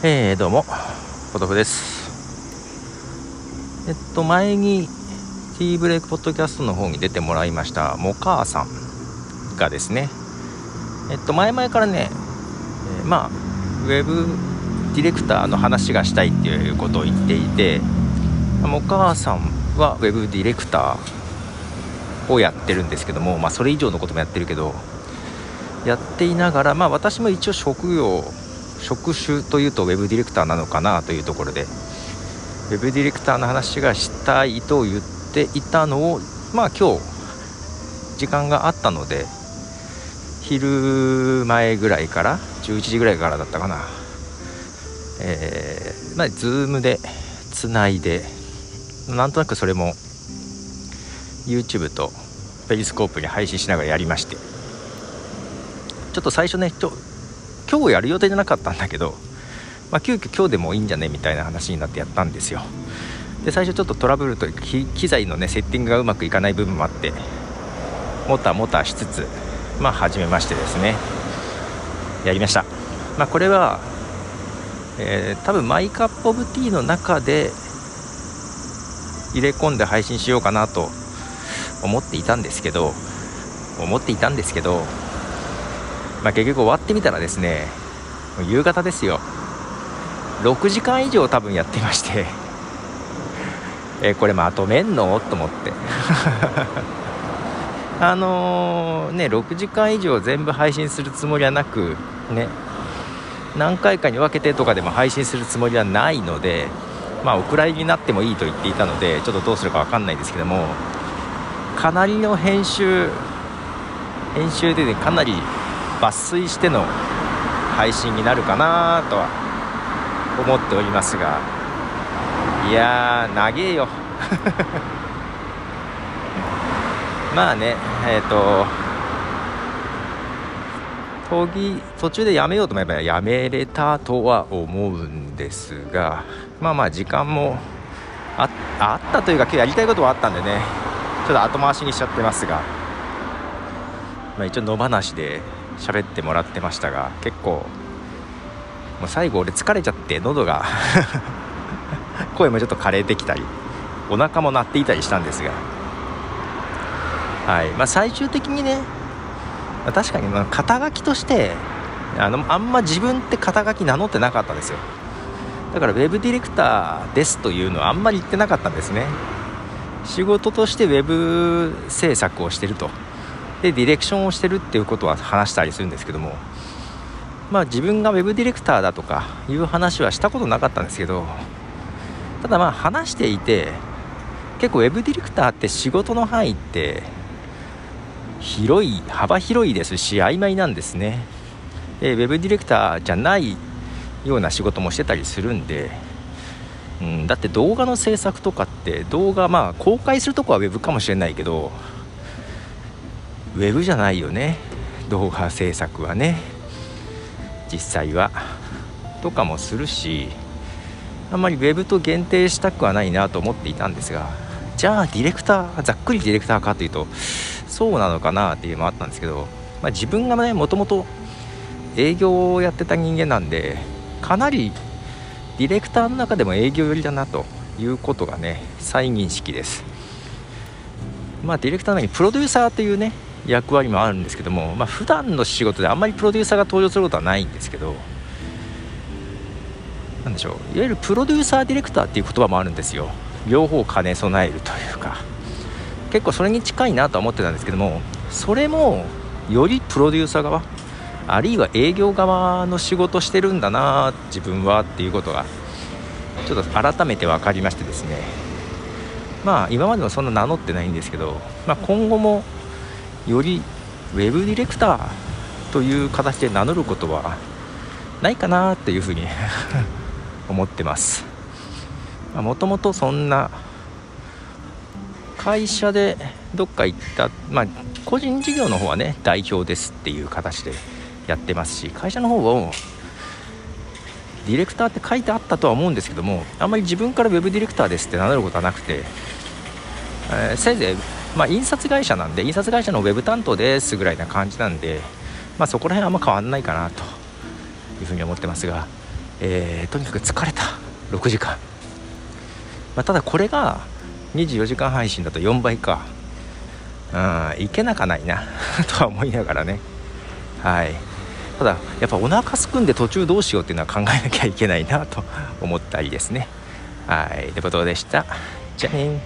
えー、どうもポトフです。えっと前にティーブレイクポッドキャストの方に出てもらいましたモカーさんがですねえっと前々からね、えー、まあウェブディレクターの話がしたいっていうことを言っていてモカーさんはウェブディレクターをやってるんですけどもまあそれ以上のこともやってるけどやっていながらまあ私も一応職業職種というとウェブディレクターなのかなというところでウェブディレクターの話がしたいと言っていたのをまあ今日時間があったので昼前ぐらいから11時ぐらいからだったかな。えー、まあ Zoom でつないでなんとなくそれも YouTube とペリスコープに配信しながらやりまして。ちょっと最初ね今日やる予定じゃなかったんだけど、まあ、急遽今日でもいいんじゃねみたいな話になってやったんですよ。で最初ちょっとトラブルというか機材のねセッティングがうまくいかない部分もあってもたもたしつつまあ始めましてですね。やりました。まあこれは、えー、多分マイカップオブティーの中で入れ込んで配信しようかなと思っていたんですけど思っていたんですけどまあ、結局終わってみたらですね夕方ですよ。6時間以上多分やってまして。えこれまとめんの？と思って。あのー、ね6時間以上全部配信するつもりはなくね何回かに分けてとかでも配信するつもりはないのでまあお蔵入りになってもいいと言っていたのでちょっとどうするか分かんないですけどもかなりの編集編集で、ね、かなり抜粋しての配信になるかなとは思っておりますが。いやー長えよ。まあねえっ、ー、と闘技途中でやめようと思えばやめれたとは思うんですがまあまあ時間もああったというか今日やりたいことはあったんでねちょっと後回しにしちゃってますが、まあ、一応野放しで喋ってもらってましたが結構もう最後俺疲れちゃって喉が 声もちょっと枯れてきたりお腹も鳴っていたりしたんですが。はい。まあ、最終的にね確かにま肩書きとしてあのあんま自分って肩書き名乗ってなかったんですよ。だからウェブディレクターですというのはあんまり言ってなかったんですね。仕事としてウェブ制作をしてると。でディレクションをしてるっていうことは話したりするんですけどもまあ自分が web ディレクターだとかいう話はしたことなかったんですけどただまあ話していて結構 web ディレクターって仕事の範囲って広い幅広いですし曖昧なんですね。で web ディレクターじゃないような仕事もしてたりするんで、うん、だって動画の制作とかって動画まあ公開するとこは web かもしれないけどウェブじゃないよね。動画制作はね。実際は。とかもするしあんまりウェブと限定したくはないなと思っていたんですがじゃあディレクターざっくりディレクターかというとそうなのかなっていうのもあったんですけど、まあ、自分がねもともと営業をやってた人間なんでかなりディレクターの中でも営業寄りだなということがね再認識です。まあディレクターの中にプロデューサーというね役割もあるんですけども、まあ普段の仕事であんまりプロデューサーが登場することはないんですけど何でしょういわゆるプロデューサーディレクターっていう言葉もあるんですよ。両方兼ね備えるというか。結構それに近いなとは思ってたんですけどもそれもよりプロデューサー側あるいは営業側の仕事してるんだな自分はっていうことがちょっと改めて分かりましてですね。まあ今までもそんな名乗ってないんですけど、まあ、今後もよりウェブディレクターという形で名乗ることはないかなっていうふうに 思ってます。もともとそんな会社でどっか行ったまあ個人事業の方はね代表ですっていう形でやってますし会社の方をディレクターって書いてあったとは思うんですけどもあんまり自分からウェブディレクターですって名乗ることはなくて、えー、せいぜいまあ、印刷会社なんで印刷会社のウェブ担当ですぐらいな感じなんで、まあ、そこら辺はあんま変わんないかなというふうに思ってますがえー、とにかく疲れた。6時間、まあ、ただこれが24時間配信だと4倍か。うんいけなかないな とは思いながらね。はい。ただやっぱお腹すくんで途中どうしようっていうのは考えなきゃいけないなと思ったりですね。はい。ということでした。じゃあね